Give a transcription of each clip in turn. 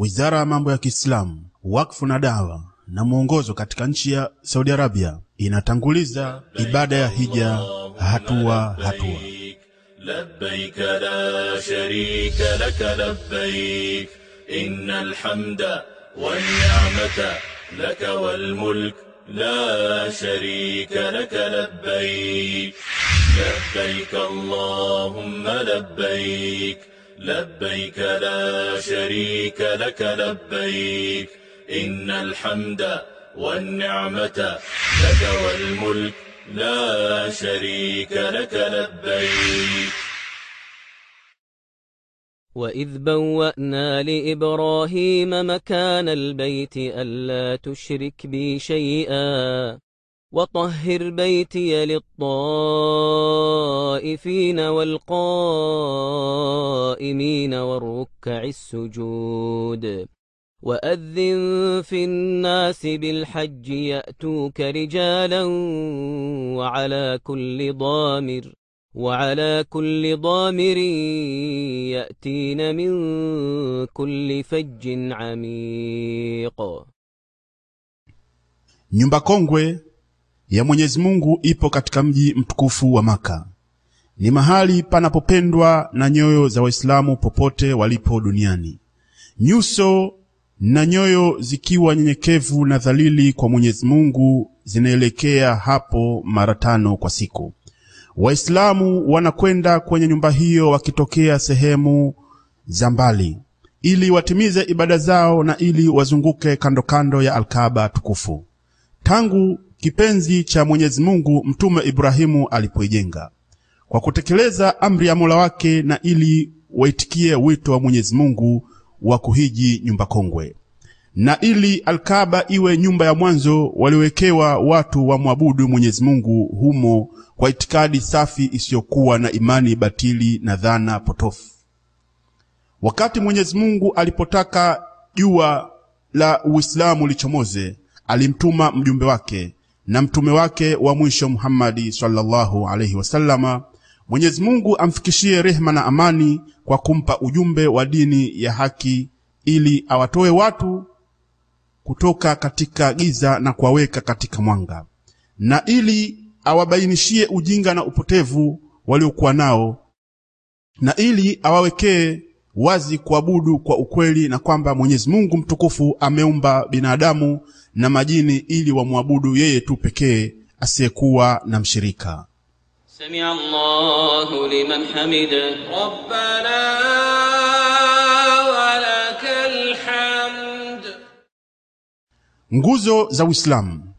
Wizara ya Mambo ya Kiislamu, Wakfu na Dawa na mwongozo katika nchi ya Saudi Arabia inatanguliza ibada ya hija hatua hatua. labbaik la sharika lak labbaik innal hamda wan ni'mata lak wal mulk la sharika lak labbaik labbaik allahumma labbaik لبيك لا شريك لك لبيك إن الحمد والنعمة لك والملك لا شريك لك لبيك. وإذ بوأنا لإبراهيم مكان البيت ألا تشرك بي شيئا. وطهر بيتي للطائفين والقائمين والركع السجود وأذن في الناس بالحج يأتوك رجالا وعلى كل ضامر وعلى كل ضامر يأتين من كل فج عميق. Nyumba kongwe ya Mwenyezi Mungu ipo katika mji mtukufu wa Maka. Ni mahali panapopendwa na nyoyo za Waislamu popote walipo duniani. Nyuso na nyoyo zikiwa nyenyekevu na dhalili kwa Mwenyezi Mungu zinaelekea hapo mara tano kwa siku. Waislamu wanakwenda kwenye nyumba hiyo wakitokea sehemu za mbali ili watimize ibada zao na ili wazunguke kando kando ya Alkaba tukufu. Tangu kipenzi cha Mwenyezi Mungu Mtume Ibrahimu alipoijenga kwa kutekeleza amri ya Mola wake na ili waitikie wito wa Mwenyezi Mungu wa kuhiji nyumba kongwe na ili Alkaba iwe nyumba ya mwanzo waliowekewa watu wa mwabudu Mwenyezi Mungu humo kwa itikadi safi isiyokuwa na imani batili na dhana potofu. Wakati Mwenyezi Mungu alipotaka jua la Uislamu lichomoze, alimtuma mjumbe wake na mtume wake wa mwisho Muhammadi sallallahu alaihi wasallama. Mwenyezi Mungu amfikishie rehema na amani kwa kumpa ujumbe wa dini ya haki ili awatoe watu kutoka katika giza na kuwaweka katika mwanga, na ili awabainishie ujinga na upotevu waliokuwa nao, na ili awawekee wazi kuabudu kwa ukweli, na kwamba Mwenyezi Mungu mtukufu ameumba binadamu na majini ili wamwabudu yeye tu pekee asiyekuwa na mshirika. Samia Allahu liman hamida rabbana wa lakal hamd. Nguzo za Uislamu.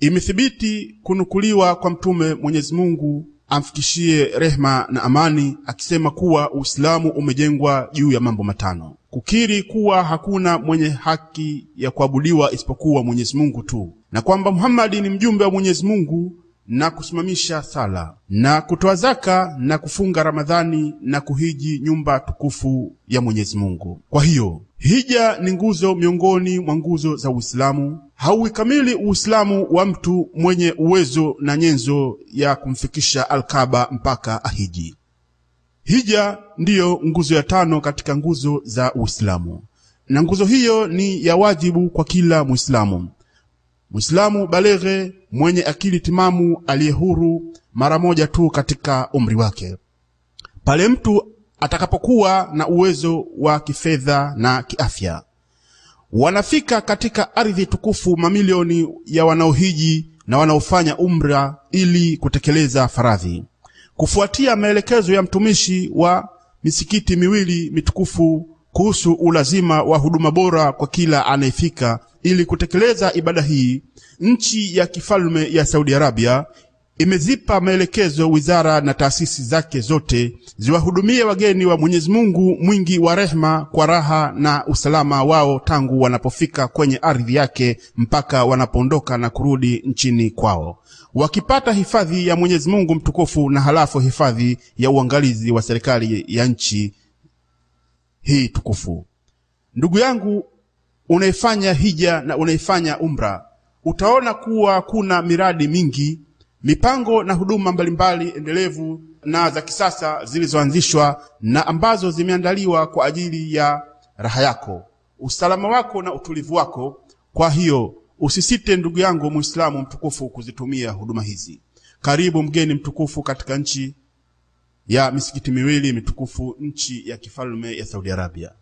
Imethibiti kunukuliwa kwa Mtume Mwenyezi Mungu amfikishie rehma na amani akisema kuwa Uislamu umejengwa juu ya mambo matano: kukiri kuwa hakuna mwenye haki ya kuabudiwa isipokuwa Mwenyezi Mungu tu, na kwamba Muhammadi ni mjumbe wa Mwenyezi Mungu, na kusimamisha sala na kutoa zaka na kufunga Ramadhani na kuhiji nyumba tukufu ya Mwenyezi Mungu. Kwa hiyo hija ni nguzo miongoni mwa nguzo za Uislamu. Hauikamili Uislamu wa mtu mwenye uwezo na nyenzo ya kumfikisha Alkaba mpaka ahiji. Hija ndiyo nguzo ya tano katika nguzo za Uislamu, na nguzo hiyo ni ya wajibu kwa kila Muislamu. Muislamu baleghe mwenye akili timamu aliye huru mara moja tu katika umri wake, pale mtu atakapokuwa na uwezo wa kifedha na kiafya. Wanafika katika ardhi tukufu mamilioni ya wanaohiji na wanaofanya umra ili kutekeleza faradhi, kufuatia maelekezo ya mtumishi wa misikiti miwili mitukufu kuhusu ulazima wa huduma bora kwa kila anayefika ili kutekeleza ibada hii. Nchi ya kifalme ya Saudi Arabia imezipa maelekezo wizara na taasisi zake zote ziwahudumie wageni wa Mwenyezi Mungu mwingi wa rehema kwa raha na usalama wao tangu wanapofika kwenye ardhi yake mpaka wanapoondoka na kurudi nchini kwao, wakipata hifadhi ya Mwenyezi Mungu mtukufu na halafu hifadhi ya uangalizi wa serikali ya nchi hii tukufu. Ndugu yangu unaifanya hija na unaifanya umra, utaona kuwa kuna miradi mingi, mipango na huduma mbalimbali endelevu na za kisasa zilizoanzishwa na ambazo zimeandaliwa kwa ajili ya raha yako, usalama wako na utulivu wako. Kwa hiyo usisite, ndugu yangu Muislamu mtukufu, kuzitumia huduma hizi. Karibu mgeni mtukufu katika nchi ya misikiti miwili mitukufu, nchi ya kifalme ya Saudi Arabia.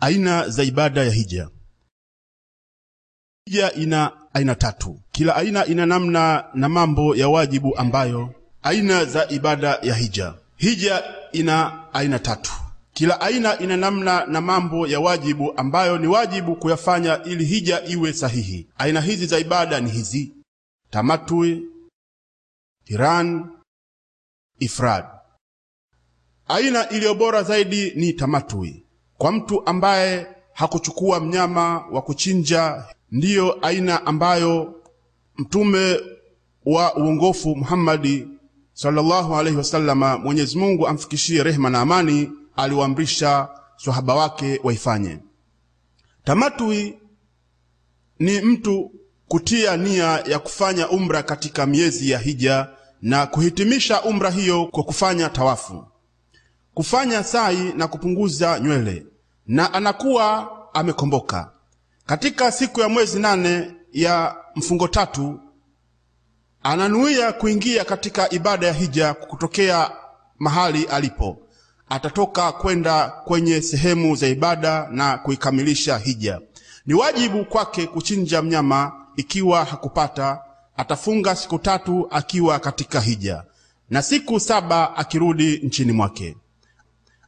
Aina za ibada ya hija. Hija ina aina tatu. Kila aina ina namna na mambo ya wajibu ambayo. Aina za ibada ya hija. Hija ina aina tatu. Kila aina ina namna na mambo ya wajibu ambayo ni wajibu kuyafanya ili hija iwe sahihi. Aina hizi za ibada ni hizi: tamatui, kiran, ifrad. Aina iliyo bora zaidi ni tamatui kwa mtu ambaye hakuchukua mnyama wa kuchinja. Ndiyo aina ambayo Mtume wa uongofu Muhammadi sallallahu alaihi wasallama, Mwenyezi Mungu amfikishie rehema na amani, aliwaamrisha swahaba wake waifanye. Tamatui ni mtu kutia nia ya kufanya umra katika miezi ya hija na kuhitimisha umra hiyo kwa kufanya tawafu, kufanya sai na kupunguza nywele, na anakuwa amekomboka. Katika siku ya mwezi nane ya mfungo tatu ananuia kuingia katika ibada ya hija kutokea mahali alipo. Atatoka kwenda kwenye sehemu za ibada na kuikamilisha hija. Ni wajibu kwake kuchinja mnyama. Ikiwa hakupata, atafunga siku tatu akiwa katika hija na siku saba akirudi nchini mwake.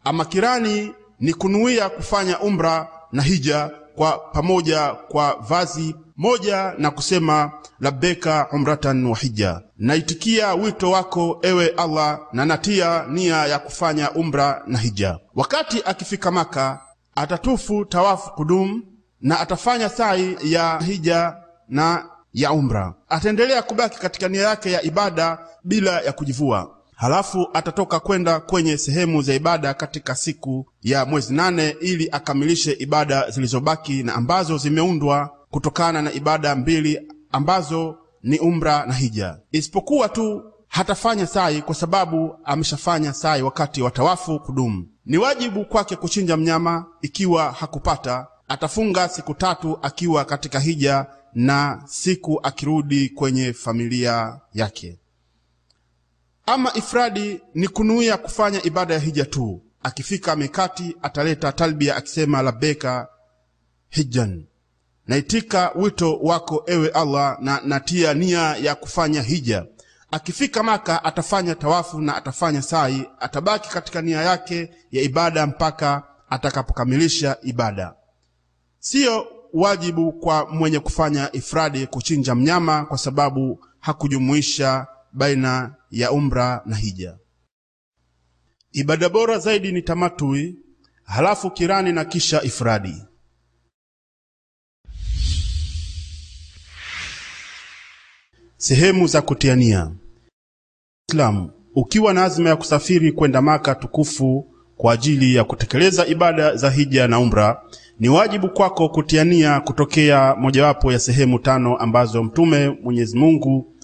Ama kirani ni kunuia kufanya umra na hija kwa pamoja kwa vazi moja na kusema labeka umratan wa hija, naitikia wito wako ewe Allah, na natia nia ya kufanya umra na hija. Wakati akifika Maka atatufu tawafu kudum na atafanya sai ya hija na ya umra. Ataendelea kubaki katika nia yake ya ibada bila ya kujivua. Halafu atatoka kwenda kwenye sehemu za ibada katika siku ya mwezi nane ili akamilishe ibada zilizobaki na ambazo zimeundwa kutokana na ibada mbili ambazo ni umra na hija, isipokuwa tu hatafanya sai kwa sababu ameshafanya sai wakati wa tawafu kudumu. Ni wajibu kwake kuchinja mnyama. Ikiwa hakupata, atafunga siku tatu akiwa katika hija na siku akirudi kwenye familia yake. Ama ifradi ni kunuia kufanya ibada ya hija tu. Akifika mikati ataleta talbia akisema labeka hijjan, naitika wito wako ewe Allah, na natia nia ya kufanya hija. Akifika Maka atafanya tawafu na atafanya sai, atabaki katika nia yake ya ibada mpaka atakapokamilisha ibada. Siyo wajibu kwa mwenye kufanya ifradi kuchinja mnyama kwa sababu hakujumuisha baina ya umra na hija. Ibada bora zaidi ni tamatui, halafu kirani na kisha ifradi. Sehemu za kutiania. Islam, ukiwa na azma ya kusafiri kwenda Maka tukufu kwa ajili ya kutekeleza ibada za hija na umra, ni wajibu kwako kutiania kutokea mojawapo ya sehemu tano ambazo Mtume Mwenyezi Mungu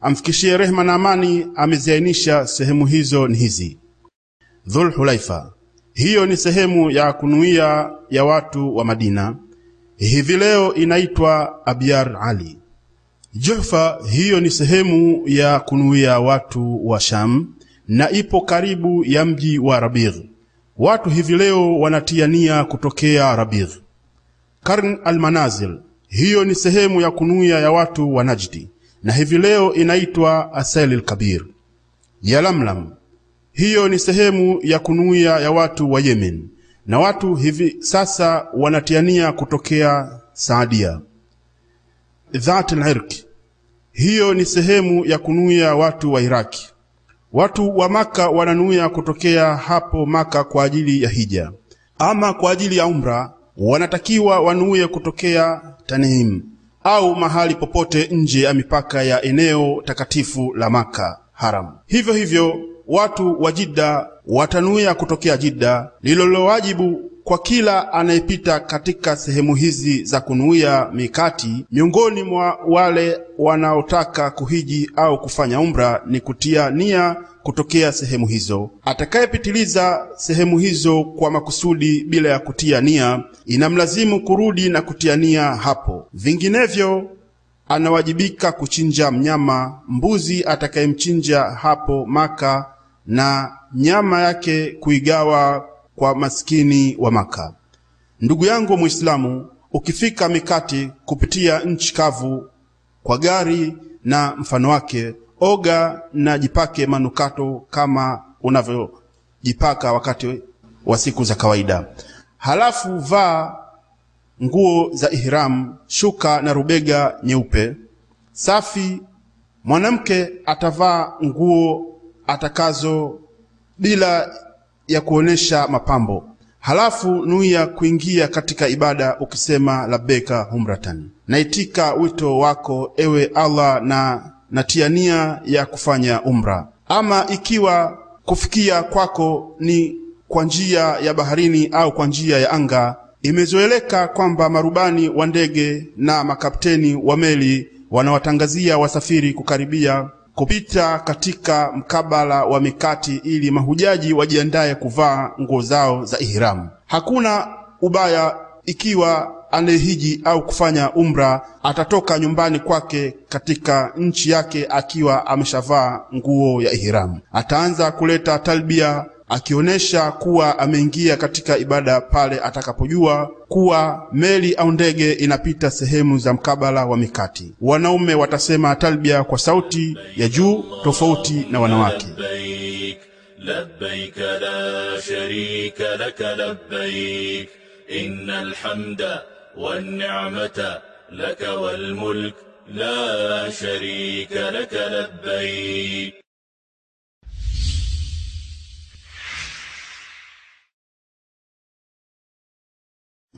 amfikishie rehema na amani ameziainisha. Sehemu hizo ni hizi: Dhul Hulaifa, hiyo ni sehemu ya kunuia ya watu wa Madina, hivi leo inaitwa Abyar Ali. Juhfa, hiyo ni sehemu ya kunuia watu wa Sham na ipo karibu ya mji wa Rabigh. Watu hivi leo wanatia nia kutokea Rabigh. Karn al-Manazil, hiyo ni sehemu ya kunuia ya watu wa Najdi na hivi leo inaitwa Aselil Kabir ya Yalamlam, hiyo ni sehemu ya kunuia ya watu wa Yemen na watu hivi sasa wanatiania kutokea Saadia. Dhat al-Irq, hiyo ni sehemu ya kunuia watu wa Iraki. Watu wa Maka wananuia kutokea hapo Maka kwa ajili ya hija. Ama kwa ajili ya umra wanatakiwa wanuie kutokea Tanim au mahali popote nje ya mipaka ya eneo takatifu la Maka Haram. Hivyo hivyo watu wa Jidda watanuia kutokea Jidda, lililowajibu kwa kila anayepita katika sehemu hizi za kunuia mikati. Miongoni mwa wale wanaotaka kuhiji au kufanya umra ni kutia nia kutokea sehemu hizo. Atakayepitiliza sehemu hizo kwa makusudi bila ya kutia nia, inamlazimu kurudi na kutia nia hapo, vinginevyo anawajibika kuchinja mnyama mbuzi atakayemchinja hapo Maka na nyama yake kuigawa kwa maskini wa Maka. Ndugu yangu Muislamu, ukifika mikati kupitia nchi kavu kwa gari na mfano wake, oga na jipake manukato kama unavyojipaka wakati wa siku za kawaida. Halafu vaa nguo za ihram, shuka na rubega nyeupe safi. Mwanamke atavaa nguo atakazo bila ya kuonesha mapambo. Halafu nuia kuingia katika ibada ukisema labeka humratan, naitika wito wako ewe Allah na natia nia ya kufanya umra. Ama ikiwa kufikia kwako ni kwa njia ya baharini au kwa njia ya anga, imezoeleka kwamba marubani wa ndege na makapteni wa meli wanawatangazia wasafiri kukaribia kupita katika mkabala wa mikati ili mahujaji wajiandaye kuvaa nguo zao za ihramu. Hakuna ubaya ikiwa anayehiji au kufanya umra atatoka nyumbani kwake katika nchi yake akiwa ameshavaa nguo ya ihramu. Ataanza kuleta talbia akionyesha kuwa ameingia katika ibada pale atakapojua kuwa meli au ndege inapita sehemu za mkabala wa mikati. Wanaume watasema talbia kwa sauti ya juu tofauti na wanawake. Labbaik la sharika lak labbaik innal hamda والنعمة لك والملك لا شريك لك لبيك.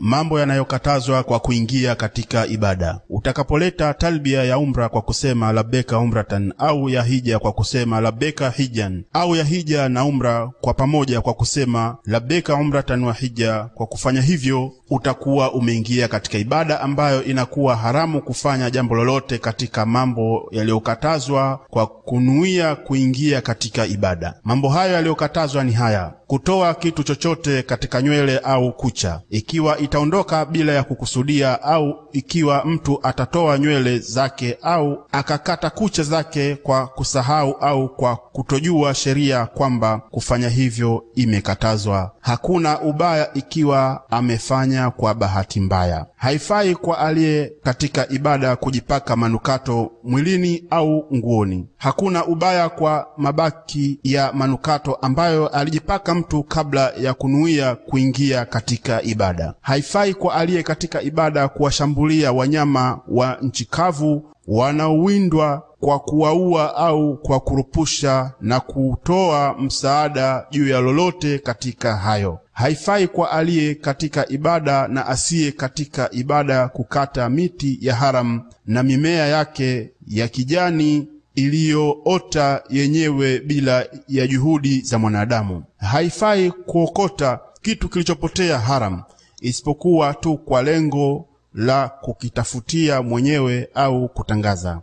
Mambo yanayokatazwa kwa kuingia katika ibada. Utakapoleta talbia ya umra kwa kusema labeka umratan, au ya hija kwa kusema labeka hijan, au ya hija na umra kwa pamoja kwa kusema labeka umratan wa hija, kwa kufanya hivyo utakuwa umeingia katika ibada ambayo inakuwa haramu kufanya jambo lolote katika mambo yaliyokatazwa kwa kunuia kuingia katika ibada. Mambo hayo yaliyokatazwa ni haya: kutoa kitu chochote katika nywele au kucha, ikiwa itaondoka bila ya kukusudia, au ikiwa mtu atatoa nywele zake au akakata kucha zake kwa kusahau au kwa kutojua sheria kwamba kufanya hivyo imekatazwa. Hakuna ubaya ikiwa amefanya kwa bahati mbaya. Haifai kwa aliye katika ibada kujipaka manukato mwilini au nguoni. Hakuna ubaya kwa mabaki ya manukato ambayo alijipaka mtu kabla ya kunuia kuingia katika ibada. Haifai kwa aliye katika ibada kuwashambulia wanyama wa nchi kavu wanaowindwa kwa kuwaua au kwa kurupusha na kutoa msaada juu ya lolote katika hayo. Haifai kwa aliye katika ibada na asiye katika ibada kukata miti ya haramu na mimea yake ya kijani iliyoota yenyewe bila ya juhudi za mwanadamu. Haifai kuokota kitu kilichopotea haramu, isipokuwa tu kwa lengo la kukitafutia mwenyewe au kutangaza.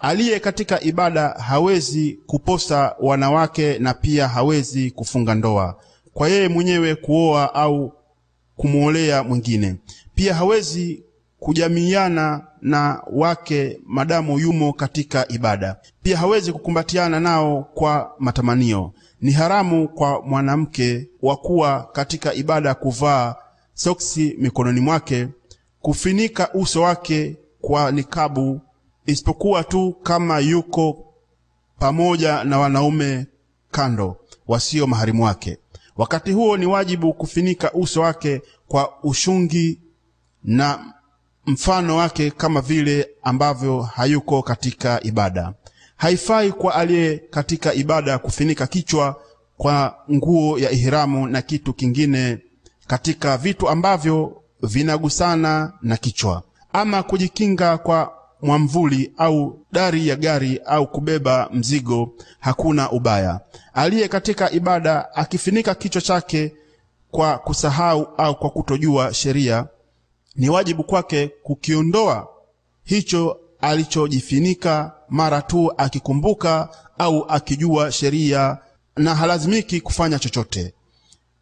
Aliye katika ibada hawezi kuposa wanawake na pia hawezi kufunga ndoa kwa yeye mwenyewe kuoa au kumwolea mwingine. Pia hawezi kujamiana na wake madamu yumo katika ibada. Pia hawezi kukumbatiana nao kwa matamanio. Ni haramu kwa mwanamke wa kuwa katika ibada kuvaa soksi mikononi mwake, kufinika uso wake kwa nikabu, isipokuwa tu kama yuko pamoja na wanaume kando wasio maharimu wake. Wakati huo ni wajibu kufinika uso wake kwa ushungi na mfano wake, kama vile ambavyo hayuko katika ibada. Haifai kwa aliye katika ibada kufinika kichwa kwa nguo ya ihramu na kitu kingine katika vitu ambavyo vinagusana na kichwa, ama kujikinga kwa mwamvuli au dari ya gari au kubeba mzigo, hakuna ubaya. Aliye katika ibada akifinika kichwa chake kwa kusahau au kwa kutojua sheria, ni wajibu kwake kukiondoa hicho alichojifinika mara tu akikumbuka au akijua sheria na halazimiki kufanya chochote.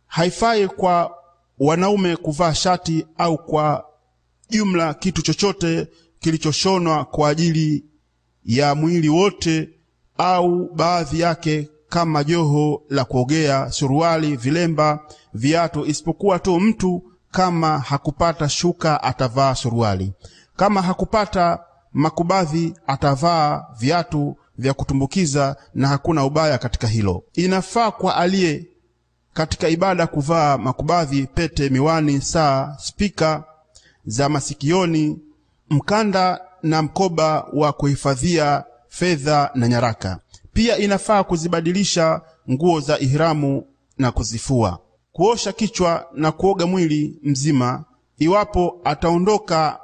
Haifai kwa wanaume kuvaa shati au kwa jumla kitu chochote kilichoshonwa kwa ajili ya mwili wote au baadhi yake kama joho la kuogea, suruali, vilemba, viatu, isipokuwa tu mtu kama hakupata shuka atavaa suruali, kama hakupata makubadhi atavaa viatu vya kutumbukiza, na hakuna ubaya katika hilo. Inafaa kwa aliye katika ibada kuvaa makubadhi, pete, miwani, saa, spika za masikioni, mkanda na mkoba wa kuhifadhia fedha na nyaraka. Pia inafaa kuzibadilisha nguo za ihramu na kuzifua, kuosha kichwa na kuoga mwili mzima. Iwapo ataondoka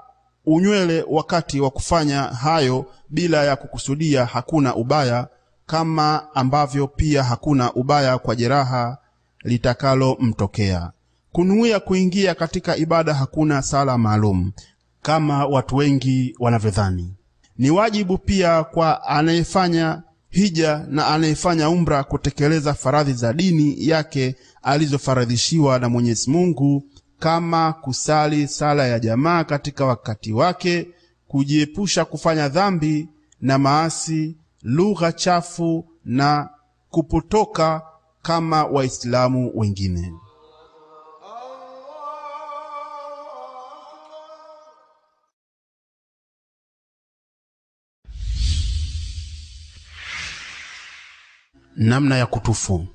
unywele wakati wa kufanya hayo bila ya kukusudia, hakuna ubaya, kama ambavyo pia hakuna ubaya kwa jeraha litakalomtokea. Kunuia kuingia katika ibada hakuna sala maalum kama watu wengi wanavyodhani. Ni wajibu pia kwa anayefanya hija na anayefanya umra kutekeleza faradhi za dini yake alizofaradhishiwa na Mwenyezi Mungu kama kusali sala ya jamaa katika wakati wake, kujiepusha kufanya dhambi na maasi, lugha chafu na kupotoka kama Waislamu wengine. namna ya kutufu.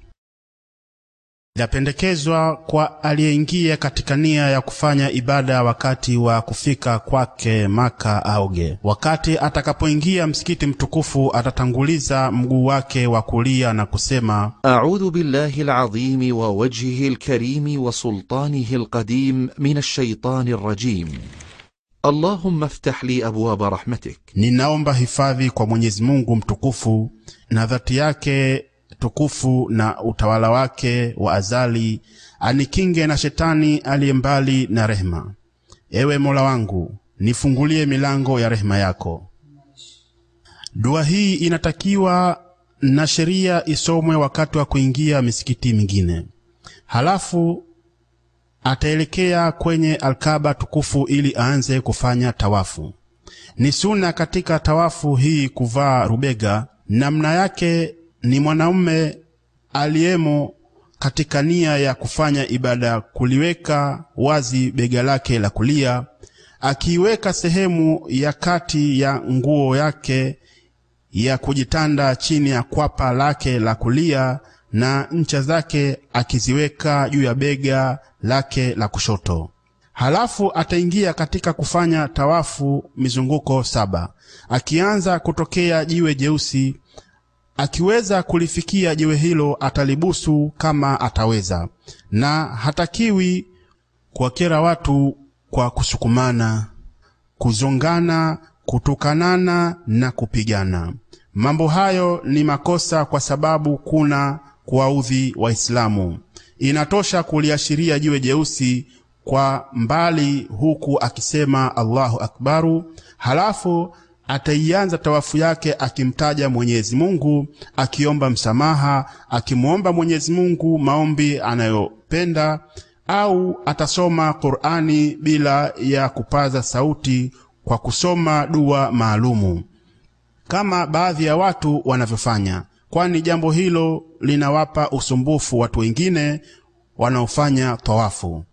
Inapendekezwa kwa aliyeingia katika nia ya kufanya ibada wakati wa kufika kwake Maka aoge. Wakati atakapoingia msikiti mtukufu, atatanguliza mguu wake wa kulia na kusema, a'udhu billahi alazimi wa wajhihi alkarimi wa sultanihi alqadim min alshaitani rrajim Allahumma iftah li abwaba rahmatik, ninaomba hifadhi kwa Mwenyezi Mungu mtukufu na dhati yake tukufu na utawala wake wa azali, anikinge na shetani aliye mbali na rehema. Ewe Mola wangu, nifungulie milango ya rehema yako. Dua hii inatakiwa na sheria isomwe wakati wa kuingia misikiti mingine. Halafu ataelekea kwenye Alkaba tukufu ili aanze kufanya tawafu. Ni suna katika tawafu hii kuvaa rubega. Namna yake ni mwanaume aliyemo katika nia ya kufanya ibada kuliweka wazi bega lake la kulia, akiiweka sehemu ya kati ya nguo yake ya kujitanda chini ya kwapa lake la kulia na ncha zake akiziweka juu ya bega lake la kushoto. Halafu ataingia katika kufanya tawafu mizunguko saba, akianza kutokea jiwe jeusi. Akiweza kulifikia jiwe hilo atalibusu kama ataweza, na hatakiwi kuwakera watu kwa kusukumana, kuzongana, kutukanana na kupigana. Mambo hayo ni makosa kwa sababu kuna kuwaudhi Waislamu. Inatosha kuliashiria jiwe jeusi kwa mbali huku akisema Allahu akbaru, halafu ataianza tawafu yake akimtaja Mwenyezi Mungu, akiomba msamaha, akimwomba Mwenyezi Mungu maombi anayopenda, au atasoma Qur'ani bila ya kupaza sauti kwa kusoma dua maalumu kama baadhi ya watu wanavyofanya, kwani jambo hilo linawapa usumbufu watu wengine wanaofanya tawafu.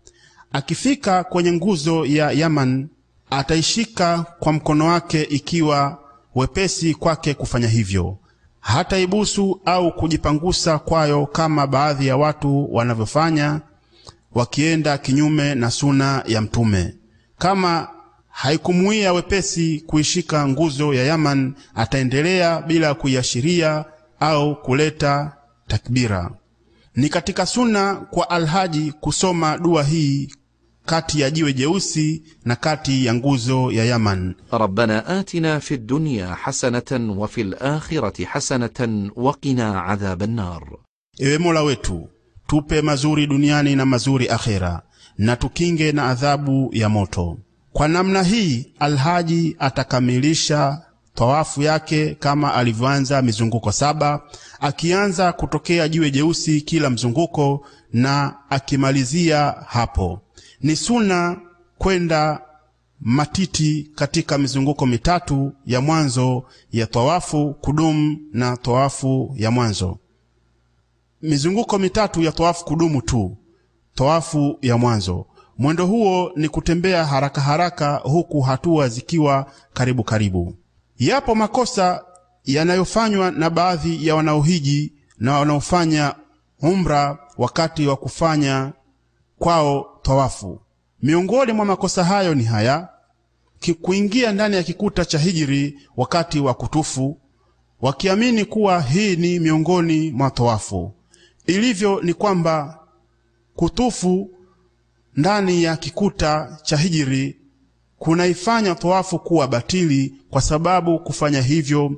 Akifika kwenye nguzo ya Yaman ataishika kwa mkono wake, ikiwa wepesi kwake kufanya hivyo. Hataibusu au kujipangusa kwayo kama baadhi ya watu wanavyofanya, wakienda kinyume na suna ya Mtume. Kama haikumuia wepesi kuishika nguzo ya Yaman, ataendelea bila kuiashiria au kuleta takbira. Ni katika suna kwa alhaji kusoma dua hii kati ya jiwe jeusi na kati ya nguzo ya Yaman. Rabbana atina fi dunya hasanatan wa fil akhirati hasanatan wa qina adhaban nar, Ewe Mola wetu tupe mazuri duniani na mazuri akhera, na tukinge na adhabu ya moto. Kwa namna hii alhaji atakamilisha tawafu yake kama alivyoanza mizunguko saba, akianza kutokea jiwe jeusi kila mzunguko na akimalizia hapo. Ni suna kwenda matiti katika mizunguko mitatu ya mwanzo ya tawafu kudumu na tawafu ya mwanzo. Mizunguko mitatu ya tawafu kudumu tu, tawafu ya mwanzo. Mwendo huo ni kutembea haraka haraka, huku hatua zikiwa karibu karibu. Yapo makosa yanayofanywa na baadhi ya wanaohiji na wanaofanya umra wakati wa kufanya kwao tawafu. Miongoni mwa makosa hayo ni haya: kuingia ndani ya kikuta cha hijiri wakati wa kutufu, wakiamini kuwa hii ni miongoni mwa tawafu. Ilivyo ni kwamba kutufu ndani ya kikuta cha hijiri kunaifanya tawafu kuwa batili, kwa sababu kufanya hivyo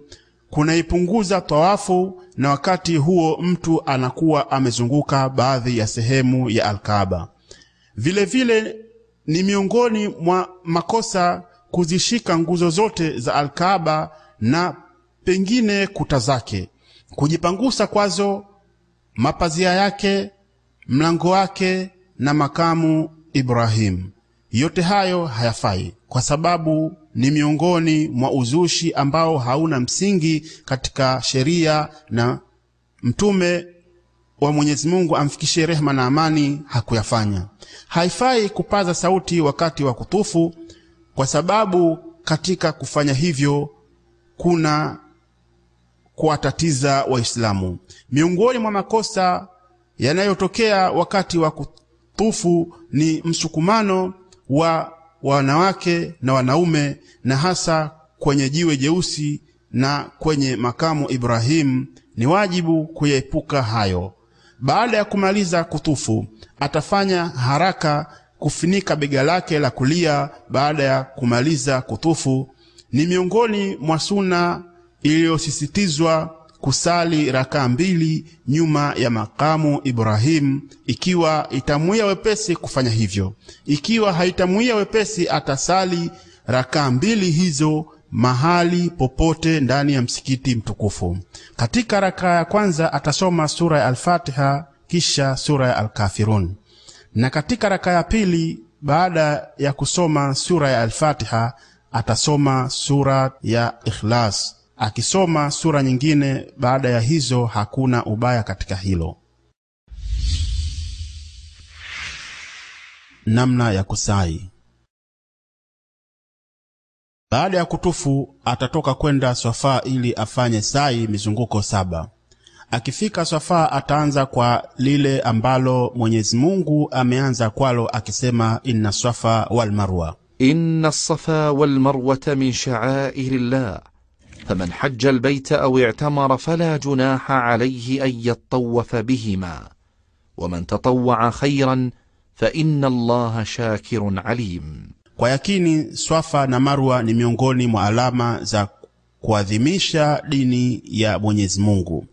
kunaipunguza tawafu, na wakati huo mtu anakuwa amezunguka baadhi ya sehemu ya Alkaaba. Vile vile ni miongoni mwa makosa kuzishika nguzo zote za Alkaaba na pengine kuta zake, kujipangusa kwazo, mapazia yake, mlango wake na makamu Ibrahimu. Yote hayo hayafai kwa sababu ni miongoni mwa uzushi ambao hauna msingi katika sheria na Mtume wa Mwenyezi Mungu amfikishie rehema na amani hakuyafanya. Haifai kupaza sauti wakati wa kutufu, kwa sababu katika kufanya hivyo kuna kuwatatiza Waislamu. Miongoni mwa makosa yanayotokea wakati wa kutufu ni msukumano wa wanawake na wanaume, na hasa kwenye jiwe jeusi na kwenye makamu Ibrahim. Ni wajibu kuyaepuka hayo. Baada ya kumaliza kutufu, atafanya haraka kufunika bega lake la kulia. Baada ya kumaliza kutufu, ni miongoni mwa suna iliyosisitizwa kusali rakaa mbili nyuma ya makamu Ibrahimu ikiwa itamwia wepesi kufanya hivyo. Ikiwa haitamwia wepesi, atasali rakaa mbili hizo mahali popote ndani ya msikiti mtukufu. Katika rakaa ya kwanza atasoma sura ya Al-Fatiha kisha sura ya Al-Kafirun, na katika rakaa ya pili baada ya kusoma sura ya Al-Fatiha atasoma sura ya Ikhlas. Akisoma sura nyingine baada ya hizo, hakuna ubaya katika hilo. Namna ya kusai baada ya kutufu atatoka kwenda Swafaa ili afanye sai mizunguko saba. Akifika Swafaa ataanza kwa lile ambalo Mwenyezi Mungu ameanza kwalo akisema, inna swafa wal marwa. إن الصفا والمروة من شعائر الله فمن حج البيت أو اعتمر فلا جناح عليه أن يطوف بهما ومن تطوع خيرا فإن الله شاكر عليم Kwa yakini Swafa na Marwa ni miongoni mwa alama za kuadhimisha dini ya Mwenyezi Mungu.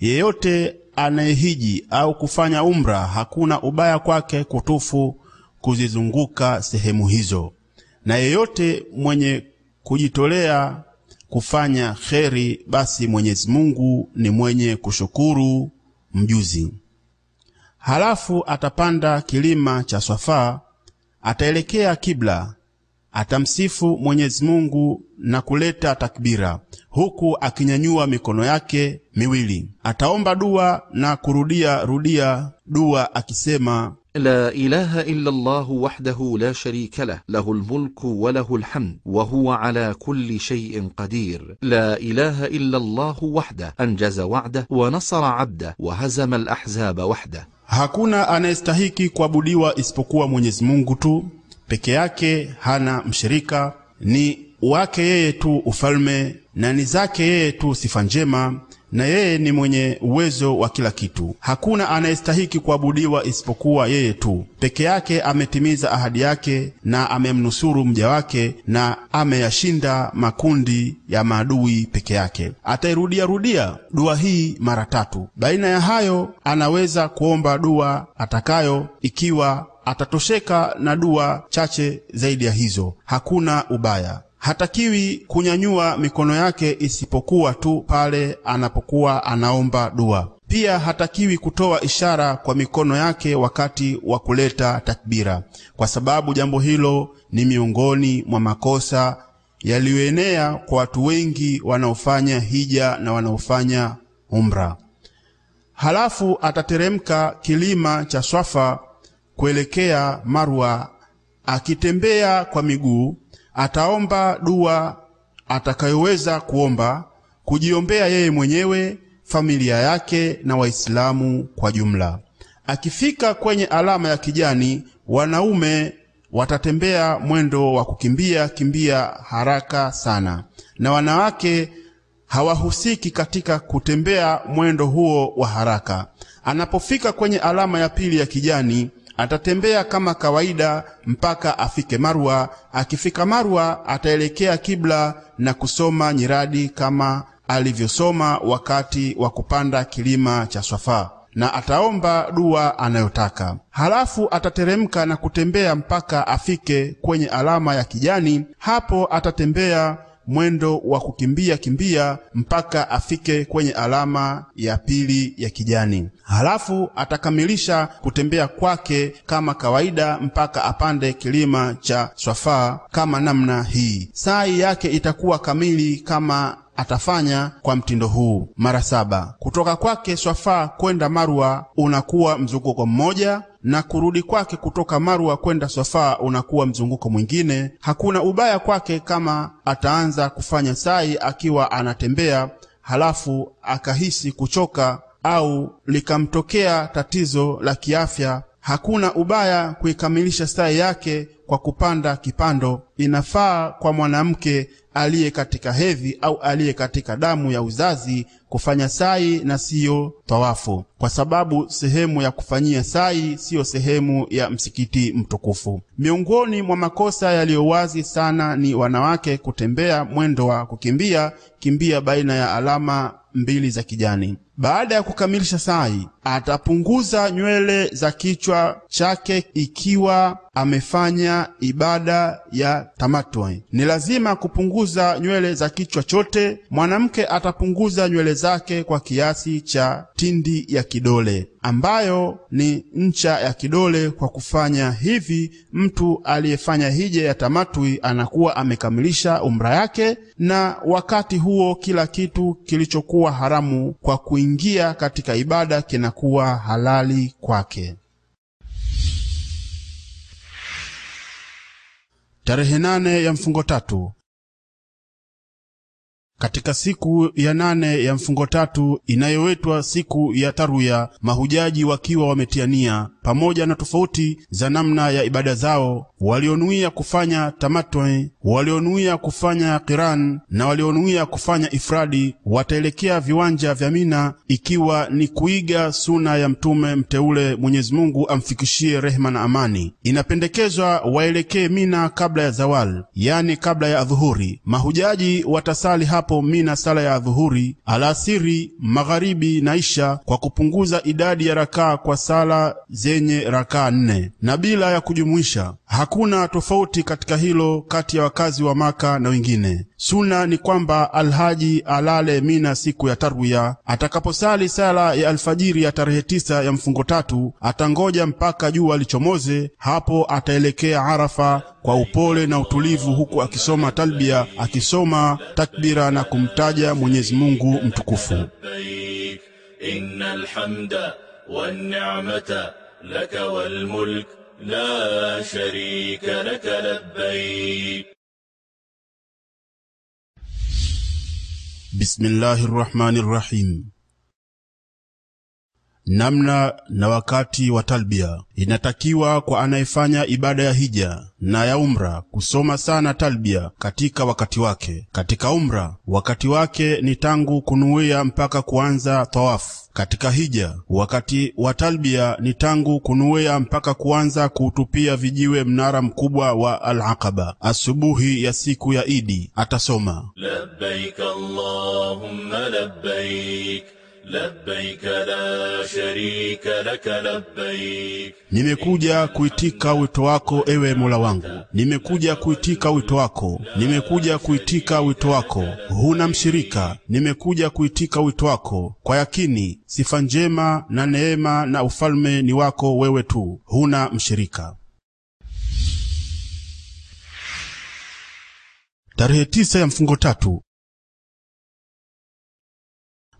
Yeyote anayehiji au kufanya umra, hakuna ubaya kwake kutufu kuzizunguka sehemu hizo, na yeyote mwenye kujitolea kufanya kheri, basi Mwenyezi Mungu ni mwenye kushukuru mjuzi. Halafu atapanda kilima cha Swafaa, ataelekea kibla, atamsifu Mwenyezi Mungu na kuleta takbira, huku akinyanyua mikono yake miwili. Ataomba dua na kurudia rudia dua akisema, لا إله إلا الله وحده لا شريك له له الملك وله الحمد وهو على كل شيء قدير لا إله إلا الله وحده أنجز وعده ونصر عبده وهزم الأحزاب وحده hakuna anayestahiki kuabudiwa isipokuwa Mwenyezi Mungu tu peke yake, hana mshirika. Ni wake yeye tu ufalme, na ni zake yeye tu sifa njema, na yeye ni mwenye uwezo wa kila kitu. Hakuna anayestahiki kuabudiwa isipokuwa yeye tu peke yake. Ametimiza ahadi yake na amemnusuru mja wake, na ameyashinda makundi ya maadui peke yake. Atairudia rudia dua hii mara tatu. Baina ya hayo, anaweza kuomba dua atakayo, ikiwa atatosheka na dua chache zaidi ya hizo, hakuna ubaya. Hatakiwi kunyanyua mikono yake isipokuwa tu pale anapokuwa anaomba dua. Pia hatakiwi kutoa ishara kwa mikono yake wakati wa kuleta takbira, kwa sababu jambo hilo ni miongoni mwa makosa yaliyoenea kwa watu wengi wanaofanya hija na wanaofanya umra. Halafu atateremka kilima cha Swafa kuelekea Marwa akitembea kwa miguu. Ataomba dua atakayoweza kuomba, kujiombea yeye mwenyewe, familia yake na Waislamu kwa jumla. Akifika kwenye alama ya kijani, wanaume watatembea mwendo wa kukimbia kimbia haraka sana, na wanawake hawahusiki katika kutembea mwendo huo wa haraka. Anapofika kwenye alama ya pili ya kijani, atatembea kama kawaida mpaka afike Marwa. Akifika Marwa, ataelekea kibla na kusoma nyiradi kama alivyosoma wakati wa kupanda kilima cha Swafa na ataomba dua anayotaka. Halafu atateremka na kutembea mpaka afike kwenye alama ya kijani. Hapo atatembea mwendo wa kukimbia kimbia mpaka afike kwenye alama ya pili ya kijani. Halafu atakamilisha kutembea kwake kama kawaida mpaka apande kilima cha Swafa kama namna hii. Sai yake itakuwa kamili kama atafanya kwa mtindo huu mara saba. Kutoka kwake Swafa kwenda Marwa unakuwa mzunguko mmoja na kurudi kwake kutoka Marwa kwenda swafaa unakuwa mzunguko mwingine. Hakuna ubaya kwake kama ataanza kufanya sai akiwa anatembea, halafu akahisi kuchoka au likamtokea tatizo la kiafya. Hakuna ubaya kuikamilisha sai yake kwa kupanda kipando. Inafaa kwa mwanamke aliye katika hedhi au aliye katika damu ya uzazi kufanya sai na siyo tawafu, kwa sababu sehemu ya kufanyia sai siyo sehemu ya msikiti mtukufu. Miongoni mwa makosa yaliyo wazi sana ni wanawake kutembea mwendo wa kukimbia kimbia baina ya alama mbili za kijani. Baada ya kukamilisha sai, atapunguza nywele za kichwa chake ikiwa amefanya ibada ya tamatwe. Ni lazima kupunguza nywele za kichwa chote. Mwanamke atapunguza nywele zake kwa kiasi cha tindi ya kidole, ambayo ni ncha ya kidole. Kwa kufanya hivi, mtu aliyefanya hija ya tamatwi anakuwa amekamilisha umra yake, na wakati huo kila kitu kilichokuwa haramu kwa kuingia katika ibada kinakuwa halali kwake. Tarehe nane ya mfungo tatu. Katika siku ya nane ya mfungo tatu inayowetwa siku ya taruya, mahujaji wakiwa wametiania pamoja na tofauti za namna ya ibada zao, walionuia kufanya tamatwe walionuia kufanya qiran na walionuia kufanya ifradi, wataelekea viwanja vya Mina, ikiwa ni kuiga suna ya mtume mteule, Mwenyezi Mungu amfikishie rehema na amani. Inapendekezwa waelekee Mina kabla ya zawal, yani kabla ya adhuhuri. Mahujaji watasali hapo Mina sala ya dhuhuri, alasiri, magharibi na isha, kwa kupunguza idadi ya rakaa kwa sala zenye rakaa nne na bila ya kujumuisha. Hakuna tofauti katika hilo kati ya wakazi wa Maka na wengine. Suna ni kwamba alhaji alale Mina siku ya tarwiya. Atakaposali sala ya alfajiri ya tarehe tisa ya mfungo tatu, atangoja mpaka jua lichomoze. Hapo ataelekea Arafa kwa upole na utulivu, huku akisoma talbia, akisoma takbira na kumtaja Mwenyezi Mungu mtukufu. Innal hamda wan ni'mata laka wal mulk لا شريك لك لبيك Bismillahi rrahmani rrahim. Namna na wakati wa talbia. Inatakiwa kwa anayefanya ibada ya hija na ya umra kusoma sana talbia katika wakati wake. Katika umra, wakati wake ni tangu kunuia mpaka kuanza tawafu. katika hija. Wakati wa talbia ni tangu kunuea mpaka kuanza kuutupia vijiwe mnara mkubwa wa Al-Aqaba. Asubuhi ya siku ya Idi atasoma labbaik allahumma labbaik labbaik la sharika lak labbaik, nimekuja kuitika wito wako ewe Mola wangu, nimekuja kuitika wito wako, nimekuja kuitika wito wako, huna mshirika, nimekuja kuitika wito wako. Kwa yakini sifa njema na neema na ufalme ni wako wewe tu, huna mshirika. Tarehe tisa ya mfungo tatu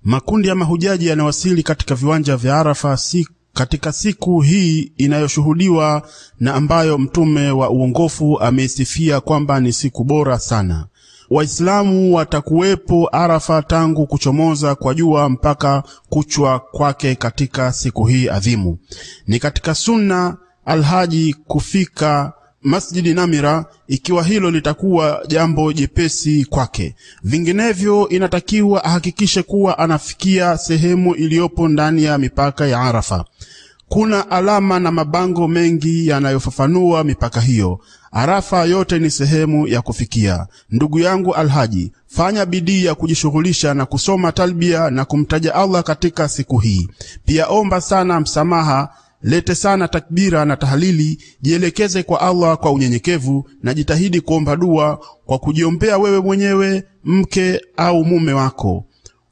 Makundi ya mahujaji yanawasili katika viwanja vya Arafa si katika siku hii inayoshuhudiwa na ambayo mtume wa uongofu ameisifia kwamba ni siku bora sana. Waislamu watakuwepo Arafa tangu kuchomoza kwa jua mpaka kuchwa kwake katika siku hii adhimu. Ni katika sunna alhaji kufika Masjidi Namira ikiwa hilo litakuwa jambo jepesi kwake. Vinginevyo inatakiwa ahakikishe kuwa anafikia sehemu iliyopo ndani ya mipaka ya Arafa. Kuna alama na mabango mengi yanayofafanua mipaka hiyo. Arafa yote ni sehemu ya kufikia. Ndugu yangu Alhaji, fanya bidii ya kujishughulisha na kusoma talbia na kumtaja Allah katika siku hii. Pia omba sana msamaha lete sana takbira na tahlili, jielekeze kwa Allah kwa unyenyekevu na jitahidi kuomba dua kwa kujiombea wewe mwenyewe, mke au mume wako,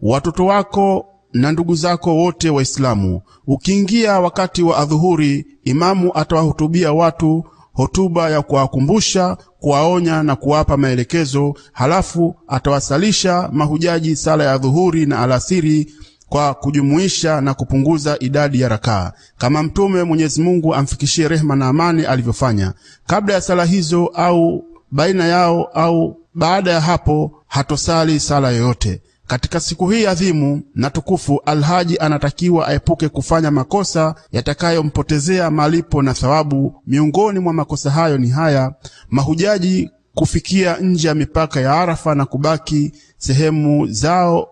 watoto wako na ndugu zako wote Waislamu. Ukiingia wakati wa adhuhuri, imamu atawahutubia watu hotuba ya kuwakumbusha, kuwaonya na kuwapa maelekezo, halafu atawasalisha mahujaji sala ya dhuhuri na alasiri kwa kujumuisha na kupunguza idadi ya rakaa kama Mtume Mwenyezi Mungu amfikishie rehema na amani alivyofanya. Kabla ya sala hizo au baina yao au baada ya hapo, hatosali sala yoyote. Katika siku hii adhimu na tukufu, alhaji anatakiwa aepuke kufanya makosa yatakayompotezea malipo na thawabu. Miongoni mwa makosa hayo ni haya: mahujaji kufikia nje ya mipaka ya Arafa na kubaki sehemu zao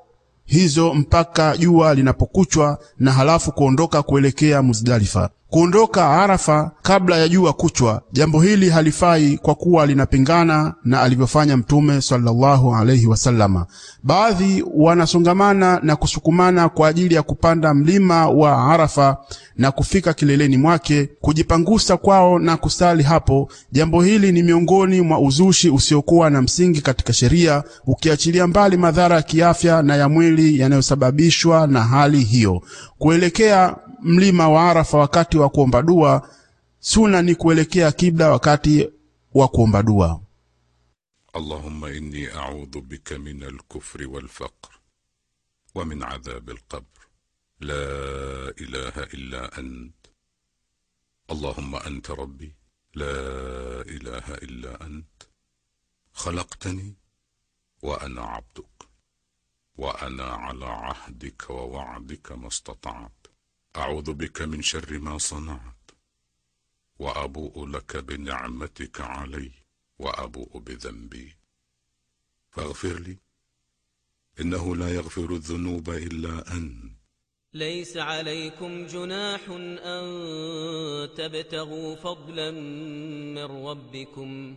hizo mpaka jua linapokuchwa na halafu kuondoka kuelekea Muzdalifa. Kuondoka Arafa kabla ya jua kuchwa, jambo hili halifai kwa kuwa linapingana na alivyofanya Mtume sallallahu alaihi wasallama. Baadhi wanasongamana na kusukumana kwa ajili ya kupanda mlima wa Arafa na kufika kileleni mwake, kujipangusa kwao na kusali hapo. Jambo hili ni miongoni mwa uzushi usiokuwa na msingi katika sheria, ukiachilia mbali madhara ya kiafya na ya mwili yanayosababishwa na hali hiyo. Kuelekea mlima wa Arafa wakati wa kuomba dua, suna ni kuelekea kibla wakati wa kuomba dua. اللهم إني أعوذ بك من الكفر والفقر ومن عذاب القبر لا إله إلا أنت اللهم أنت ربي لا إله إلا أنت خلقتني وأنا عبدك وأنا على عهدك ووعدك ما استطعت أعوذ بك من شر ما صنعت وأبوء لك بنعمتك علي وأبوء بذنبي. فاغفر لي إنه لا يغفر الذنوب إلا أنت. ليس عليكم جناح أن تبتغوا فضلا من ربكم.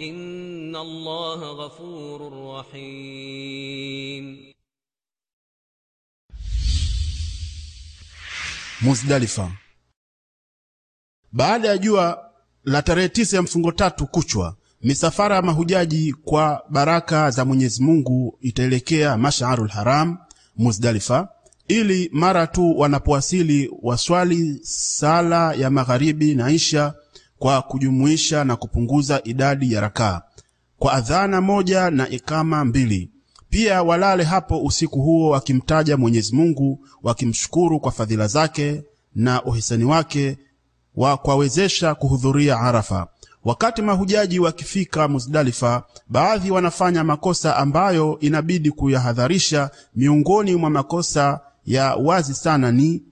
إن الله غفور رحيم Muzdalifa. Baada ya jua la tarehe tisa ya mfungo tatu kuchwa, misafara ya mahujaji kwa baraka za Mwenyezi Mungu itaelekea Mash'arul Haram Muzdalifa, ili mara tu wanapowasili waswali sala ya magharibi na isha kwa kujumuisha na kupunguza idadi ya rakaa kwa adhana moja na ikama mbili. Pia walale hapo usiku huo wakimtaja Mwenyezi Mungu, wakimshukuru kwa fadhila zake na uhisani wake wa kuwawezesha kuhudhuria Arafa. Wakati mahujaji wakifika Muzdalifa, baadhi wanafanya makosa ambayo inabidi kuyahadharisha. Miongoni mwa makosa ya wazi sana ni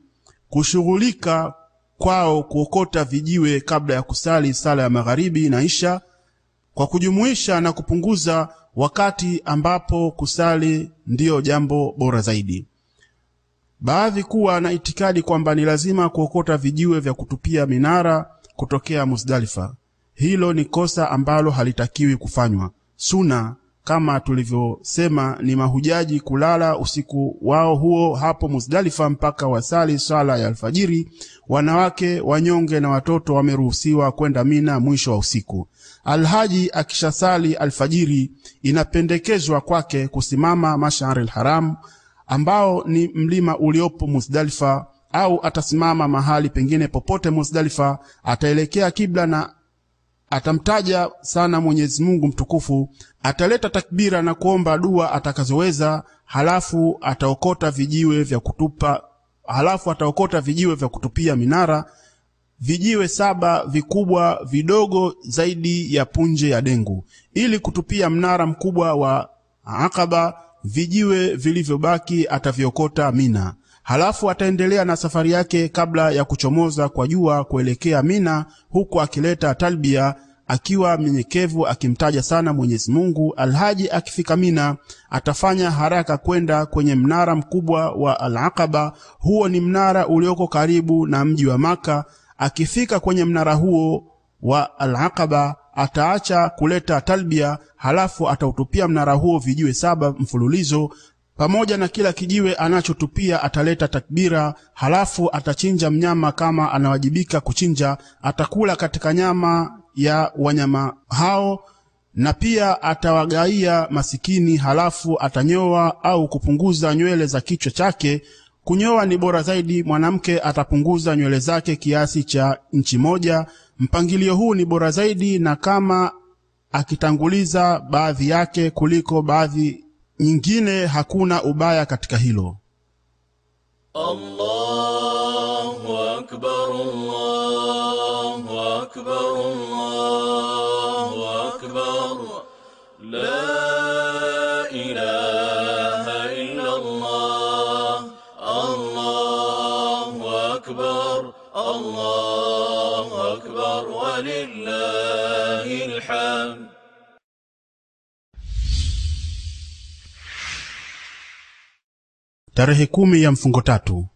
kushughulika kwao kuokota vijiwe kabla ya kusali sala ya magharibi na isha kwa kujumuisha na kupunguza wakati ambapo kusali ndiyo jambo bora zaidi. Baadhi kuwa na itikadi kwamba ni lazima kuokota vijiwe vya kutupia minara kutokea Muzdalifa. Hilo ni kosa ambalo halitakiwi kufanywa. Suna kama tulivyosema ni mahujaji kulala usiku wao huo hapo Muzdalifa mpaka wasali swala ya alfajiri. Wanawake, wanyonge na watoto wameruhusiwa kwenda Mina mwisho wa usiku. Alhaji akishasali alfajiri, inapendekezwa kwake kusimama Mashar al-Haram ambao ni mlima uliopo Muzdalifa, au atasimama mahali pengine popote Muzdalifa, ataelekea kibla na atamtaja sana Mwenyezi Mungu mtukufu, ataleta takbira na kuomba dua atakazoweza, halafu ataokota vijiwe vya kutupa, halafu ataokota vijiwe vya kutupia minara, vijiwe saba vikubwa vidogo zaidi ya punje ya dengu, ili kutupia mnara mkubwa wa Akaba. Vijiwe vilivyobaki ataviokota Mina. Halafu ataendelea na safari yake kabla ya kuchomoza kwa jua kuelekea Mina, huku akileta talbia akiwa mnyenyekevu akimtaja sana Mwenyezi Mungu. Alhaji akifika Mina atafanya haraka kwenda kwenye mnara mkubwa wa Al-Aqaba. Huo ni mnara ulioko karibu na mji wa Maka. Akifika kwenye mnara huo wa Al-Aqaba ataacha kuleta talbia, halafu atautupia mnara huo vijiwe saba mfululizo pamoja na kila kijiwe anachotupia ataleta takbira, halafu atachinja mnyama kama anawajibika kuchinja. Atakula katika nyama ya wanyama hao na pia atawagaia masikini, halafu atanyoa au kupunguza nywele za kichwa chake. Kunyoa ni bora zaidi. Mwanamke atapunguza nywele zake kiasi cha nchi moja. Mpangilio huu ni bora zaidi, na kama akitanguliza baadhi yake kuliko baadhi nyingine hakuna ubaya katika hilo. Allahu akbar, Allahu akbar, Tarehe kumi ya mfungo tatu.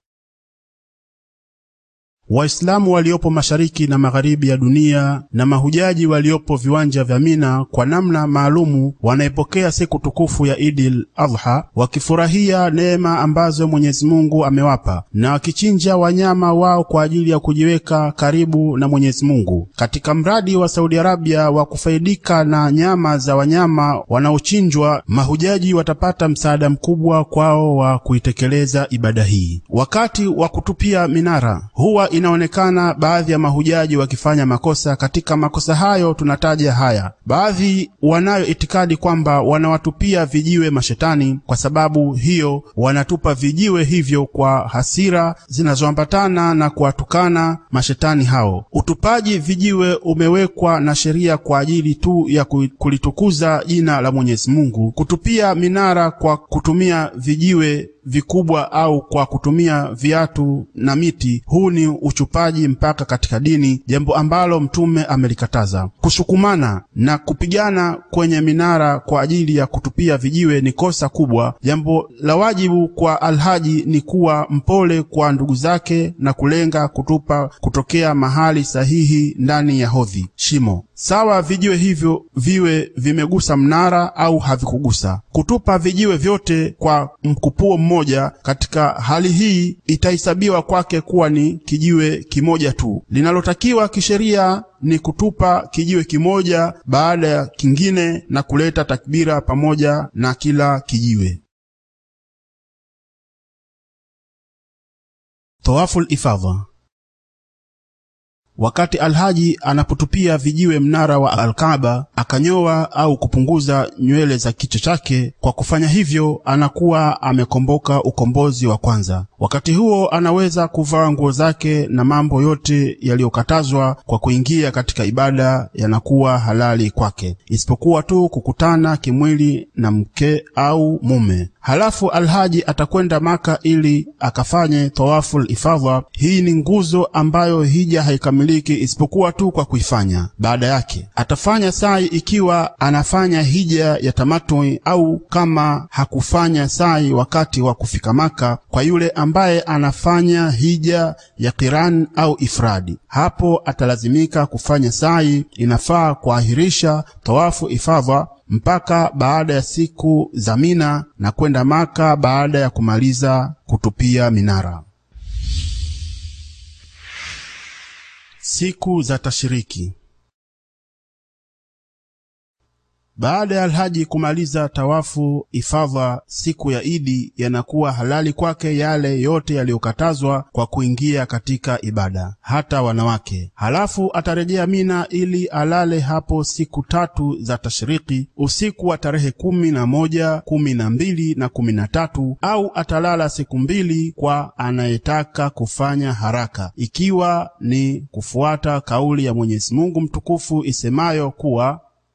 Waislamu waliopo mashariki na magharibi ya dunia na mahujaji waliopo viwanja vya Mina kwa namna maalumu wanaipokea siku tukufu ya Idil Adha wakifurahia neema ambazo Mwenyezi Mungu amewapa na wakichinja wanyama wao kwa ajili ya kujiweka karibu na Mwenyezi Mungu. Katika mradi wa Saudi Arabia wa kufaidika na nyama za wanyama wanaochinjwa, mahujaji watapata msaada mkubwa kwao wa kuitekeleza ibada hii. Wakati wa kutupia minara huwa inaonekana baadhi ya mahujaji wakifanya makosa. Katika makosa hayo tunataja haya: baadhi wanayo itikadi kwamba wanawatupia vijiwe mashetani, kwa sababu hiyo wanatupa vijiwe hivyo kwa hasira zinazoambatana na kuwatukana mashetani hao. Utupaji vijiwe umewekwa na sheria kwa ajili tu ya kulitukuza jina la Mwenyezi Mungu. Kutupia minara kwa kutumia vijiwe vikubwa au kwa kutumia viatu na miti, huu ni uchupaji mpaka katika dini, jambo ambalo Mtume amelikataza. Kusukumana na kupigana kwenye minara kwa ajili ya kutupia vijiwe ni kosa kubwa. Jambo la wajibu kwa alhaji ni kuwa mpole kwa ndugu zake na kulenga kutupa kutokea mahali sahihi ndani ya hodhi, shimo sawa. Vijiwe hivyo viwe vimegusa mnara au havikugusa. Kutupa vijiwe vyote kwa mkupuo mmoja, katika hali hii itahesabiwa kwake kuwa ni kijiwe kimoja tu. Linalotakiwa kisheria ni kutupa kijiwe kimoja baada ya kingine na kuleta takbira pamoja na kila kijiwe. Tawaful ifadha Wakati alhaji anapotupia vijiwe mnara wa Alkaaba, akanyoa au kupunguza nywele za kichwa chake. Kwa kufanya hivyo, anakuwa amekomboka ukombozi wa kwanza. Wakati huo anaweza kuvaa nguo zake na mambo yote yaliyokatazwa kwa kuingia katika ibada yanakuwa halali kwake, isipokuwa tu kukutana kimwili na mke au mume. Halafu alhaji atakwenda Maka ili akafanye tawaful ifadha. Hii ni nguzo ambayo hija haikamiliki isipokuwa tu kwa kuifanya. Baada yake atafanya sai ikiwa anafanya hija ya tamatui, au kama hakufanya sai wakati wa kufika Maka, kwa yule ambaye anafanya hija ya qiran au ifradi, hapo atalazimika kufanya sai. Inafaa kuahirisha tawafu ifadha mpaka baada ya siku za Mina na kwenda Maka baada ya kumaliza kutupia minara. Siku za tashiriki. Baada ya alhaji kumaliza tawafu ifadha, siku ya Idi yanakuwa halali kwake yale yote yaliyokatazwa kwa kuingia katika ibada, hata wanawake. Halafu atarejea Mina ili alale hapo siku tatu za tashriki, usiku wa tarehe kumi na moja, kumi na mbili na kumi na tatu, au atalala siku mbili kwa anayetaka kufanya haraka, ikiwa ni kufuata kauli ya Mwenyezi Mungu mtukufu isemayo kuwa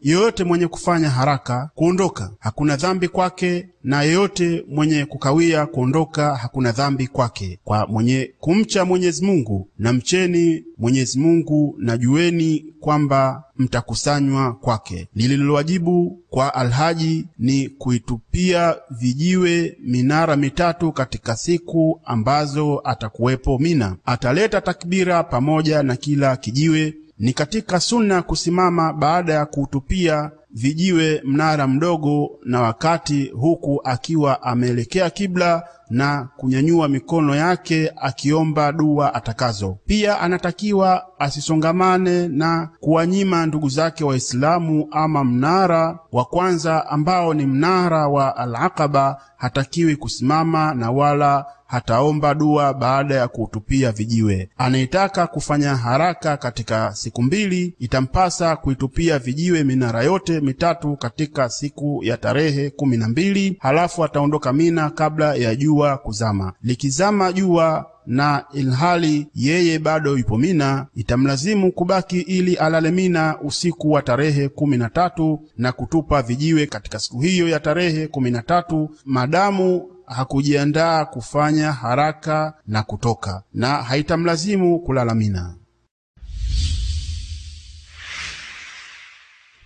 Yeyote mwenye kufanya haraka kuondoka hakuna dhambi kwake, na yoyote mwenye kukawia kuondoka hakuna dhambi kwake. Kwa mwenye kumcha Mwenyezi Mungu, na mcheni Mwenyezi Mungu na jueni kwamba mtakusanywa kwake. Lililowajibu kwa alhaji ni kuitupia vijiwe minara mitatu katika siku ambazo atakuwepo Mina. Ataleta takbira pamoja na kila kijiwe ni katika sunna kusimama baada ya kuutupia vijiwe mnara mdogo na wakati, huku akiwa ameelekea kibla na kunyanyua mikono yake akiomba dua atakazo. Pia anatakiwa asisongamane na kuwanyima ndugu zake Waislamu. Ama mnara wa kwanza ambao ni mnara wa Al-Aqaba hatakiwi kusimama na wala hataomba dua baada ya kuutupia vijiwe. Anayetaka kufanya haraka katika siku mbili, itampasa kuitupia vijiwe minara yote mitatu katika siku ya tarehe kumi na mbili, halafu ataondoka Mina kabla ya jua kuzama. Likizama jua na ilhali yeye bado yupo Mina, itamlazimu kubaki ili alale Mina usiku wa tarehe kumi na tatu na kutupa vijiwe katika siku hiyo ya tarehe kumi na tatu madamu hakujiandaa kufanya haraka na kutoka, na haitamlazimu kulala Mina.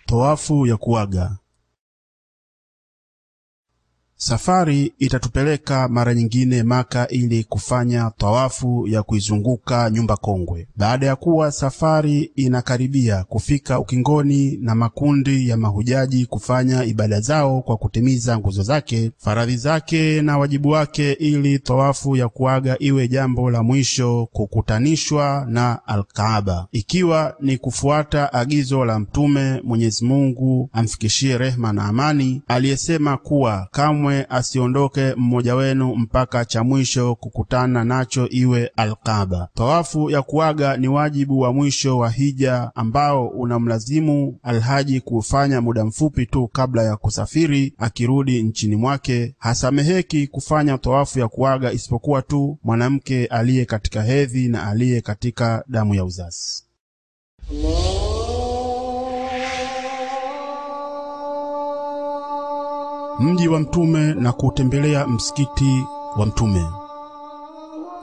Toafu ya kuaga. Safari itatupeleka mara nyingine Maka ili kufanya tawafu ya kuizunguka nyumba kongwe. Baada ya kuwa safari inakaribia kufika ukingoni na makundi ya mahujaji kufanya ibada zao kwa kutimiza nguzo zake, faradhi zake na wajibu wake, ili tawafu ya kuaga iwe jambo la mwisho kukutanishwa na Alkaaba, ikiwa ni kufuata agizo la Mtume Mwenyezi Mungu amfikishie rehma na amani, aliyesema kuwa kamwe asiondoke mmoja wenu mpaka cha mwisho kukutana nacho iwe Alkaba. Tawafu ya kuaga ni wajibu wa mwisho wa hija ambao unamlazimu alhaji kuufanya muda mfupi tu kabla ya kusafiri. Akirudi nchini mwake, hasameheki kufanya tawafu ya kuaga isipokuwa tu mwanamke aliye katika hedhi na aliye katika damu ya uzazi. Mji wa Mtume na kuutembelea msikiti wa Mtume.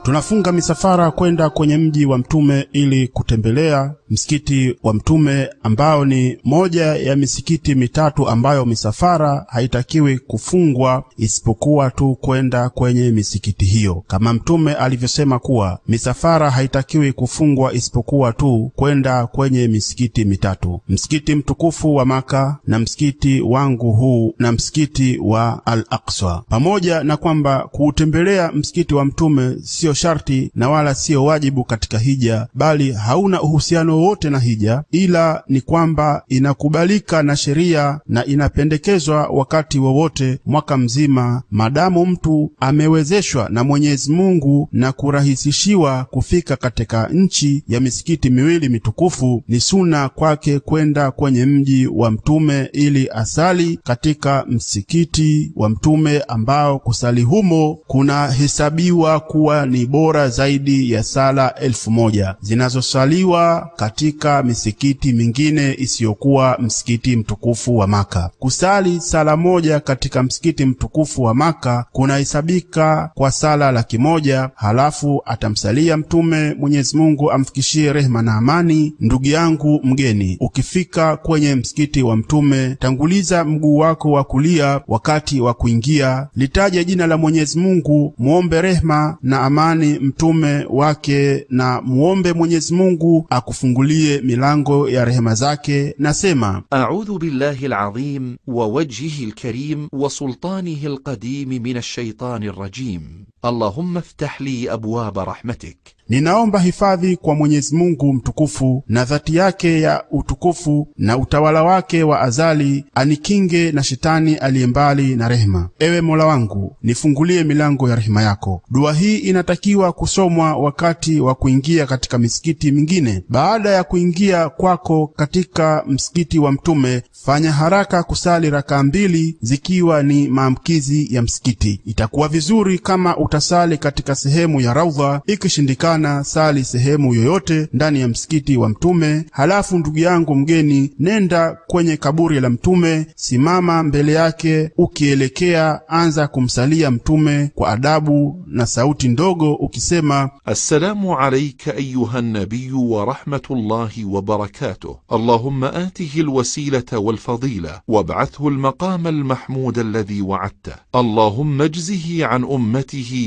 Tunafunga misafara kwenda kwenye mji wa Mtume ili kutembelea msikiti wa Mtume ambao ni moja ya misikiti mitatu ambayo misafara haitakiwi kufungwa isipokuwa tu kwenda kwenye misikiti hiyo, kama Mtume alivyosema kuwa misafara haitakiwi kufungwa isipokuwa tu kwenda kwenye misikiti mitatu: msikiti mtukufu wa Maka na msikiti wangu huu na msikiti wa Al-Aqsa. Pamoja na kwamba kuutembelea msikiti wa Mtume siyo sharti na wala siyo wajibu katika hija, bali hauna uhusiano wowote na hija, ila ni kwamba inakubalika na sheria na inapendekezwa wakati wowote mwaka mzima, madamu mtu amewezeshwa na Mwenyezi Mungu na kurahisishiwa kufika katika nchi ya misikiti miwili mitukufu. Ni suna kwake kwenda kwenye mji wa Mtume ili asali katika msikiti wa Mtume ambao kusali humo kunahesabiwa kuwa ni bora zaidi ya sala elfu moja zinazosaliwa katika misikiti mingine isiyokuwa msikiti mtukufu wa Maka. Kusali sala moja katika msikiti mtukufu wa Maka kunahesabika kwa sala laki moja. Halafu atamsalia Mtume, Mwenyezi Mungu amfikishie rehema na amani. Ndugu yangu mgeni, ukifika kwenye msikiti wa Mtume, tanguliza mguu wako wa kulia wakati wa kuingia, litaje jina la Mwenyezi Mungu, muombe rehema na amani mtume wake, na muombe Mwenyezi Mungu akufungulie milango ya rehema zake. Nasema أعوذ بالله العظيم ووجهه الكريم وسلطانه القديم من الشيطان الرجيم Allahumma ftah li abwaba rahmatik, ninaomba hifadhi kwa Mwenyezi Mungu mtukufu na dhati yake ya utukufu na utawala wake wa azali, anikinge na shetani aliye mbali na rehema. Ewe Mola wangu, nifungulie milango ya rehema yako. Dua hii inatakiwa kusomwa wakati wa kuingia katika misikiti mingine. Baada ya kuingia kwako katika msikiti wa Mtume, fanya haraka kusali rakaa mbili zikiwa ni maamkizi ya msikiti. Itakuwa vizuri kama utasali katika sehemu ya raudha, ikishindikana sali sehemu yoyote ndani ya msikiti wa Mtume. Halafu ndugu yangu mgeni, nenda kwenye kaburi la Mtume, simama mbele yake ukielekea, anza kumsalia Mtume kwa adabu na sauti ndogo ukisema السلام عليك أيها النبي ورحمة الله وبركاته اللهم آته الوسيلة والفضيلة وابعثه المقام المحمود الذي وعدته اللهم اجزه عن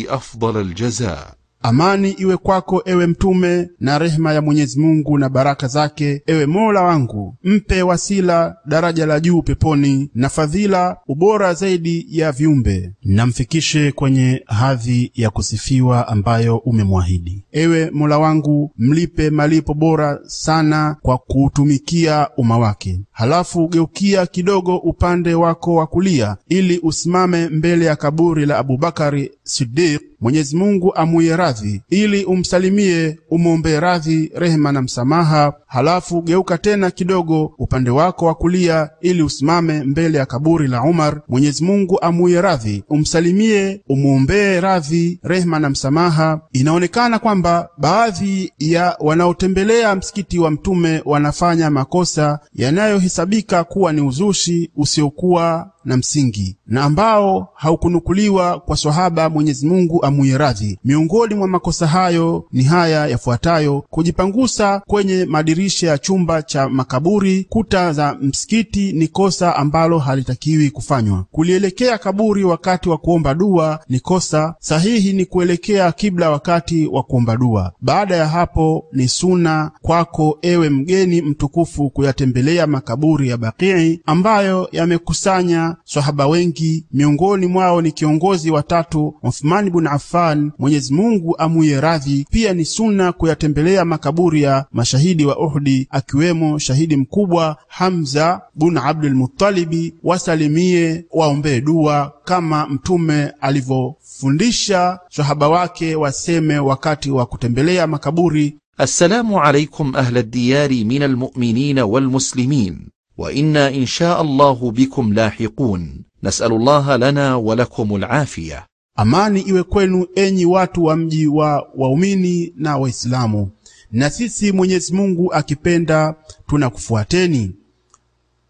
أفضل الجزاء. Amani iwe kwako ewe Mtume, na rehema ya Mwenyezi Mungu na baraka zake. Ewe Mola wangu, mpe wasila daraja la juu peponi na fadhila ubora zaidi ya viumbe, namfikishe kwenye hadhi ya kusifiwa ambayo umemwahidi. Ewe Mola wangu, mlipe malipo bora sana kwa kuutumikia umma wake. Halafu geukia kidogo upande wako wa kulia, ili usimame mbele ya kaburi la Abubakari Siddiq Mwenyezi Mungu amuye radhi, ili umsalimie, umwombee radhi, rehema na msamaha. Halafu geuka tena kidogo upande wako wa kulia, ili usimame mbele ya kaburi la Umar. Mwenyezi Mungu amuye radhi, umsalimie, umwombee radhi, rehema na msamaha. Inaonekana kwamba baadhi ya wanaotembelea msikiti wa Mtume wanafanya makosa yanayohesabika kuwa ni uzushi usiokuwa na msingi na ambao haukunukuliwa kwa swahaba Mwenyezi Mungu amuye radhi. Miongoni mwa makosa hayo ni haya yafuatayo: kujipangusa kwenye madirisha ya chumba cha makaburi, kuta za msikiti ni kosa ambalo halitakiwi kufanywa. Kulielekea kaburi wakati wa kuomba dua ni kosa. Sahihi ni kuelekea kibla wakati wa kuomba dua. Baada ya hapo, ni suna kwako ewe mgeni mtukufu kuyatembelea makaburi ya Baqii ambayo yamekusanya swahaba wengi, miongoni mwao ni kiongozi watatu Uthmani bin Affan, Mwenyezi Mungu amuye radhi. Pia ni sunna kuyatembelea makaburi ya mashahidi wa Uhdi, akiwemo shahidi mkubwa Hamza bin Abdul Muttalibi, wasalimie waombee dua kama Mtume alivyofundisha swahaba wake waseme wakati wa kutembelea makaburi. Assalamu alaikum ahla diyari min almuminina walmuslimin وإنا إن شاء الله بكم لاحقون نسأل الله لنا ولكم العافية Amani iwe kwenu enyi watu wa mji wa waumini na Waislamu, na sisi Mwenyezi Mungu akipenda tunakufuateni.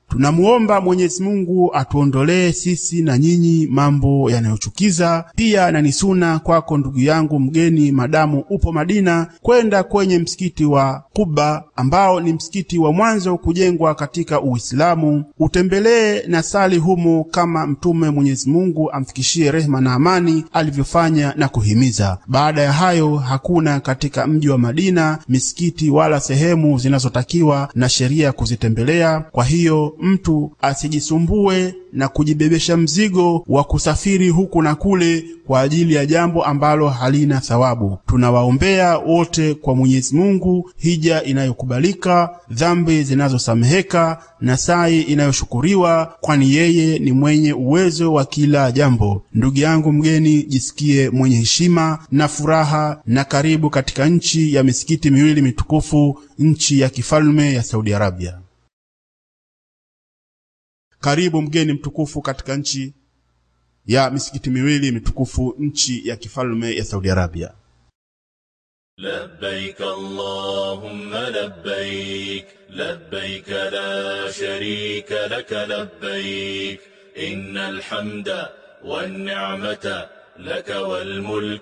Tunamuomba Mwenyezi Mungu atuondolee sisi na nyinyi mambo yanayochukiza. Pia na ni suna kwako ndugu yangu mgeni, madamu upo Madina, kwenda kwenye msikiti wa Quba ambao ni msikiti wa mwanzo kujengwa katika Uislamu. Utembelee na sali humo kama Mtume Mwenyezi Mungu amfikishie rehema na amani alivyofanya na kuhimiza. Baada ya hayo, hakuna katika mji wa Madina misikiti wala sehemu zinazotakiwa na sheria kuzitembelea. Kwa hiyo mtu asijisumbue na kujibebesha mzigo wa kusafiri huku na kule kwa ajili ya jambo ambalo halina thawabu. Tunawaombea wote kwa Mwenyezi Mungu hija inayokubalika, dhambi zinazosameheka na sai inayoshukuriwa, kwani yeye ni mwenye uwezo wa kila jambo. Ndugu yangu mgeni, jisikie mwenye heshima na furaha na karibu katika nchi ya misikiti miwili mitukufu, nchi ya kifalme ya Saudi Arabia. Karibu mgeni mtukufu katika nchi ya misikiti miwili mitukufu, nchi ya kifalme ya Saudi Arabia. لبيك اللهم لبيك لبيك لا شريك لك لبيك إن الحمد والنعمة لك والملك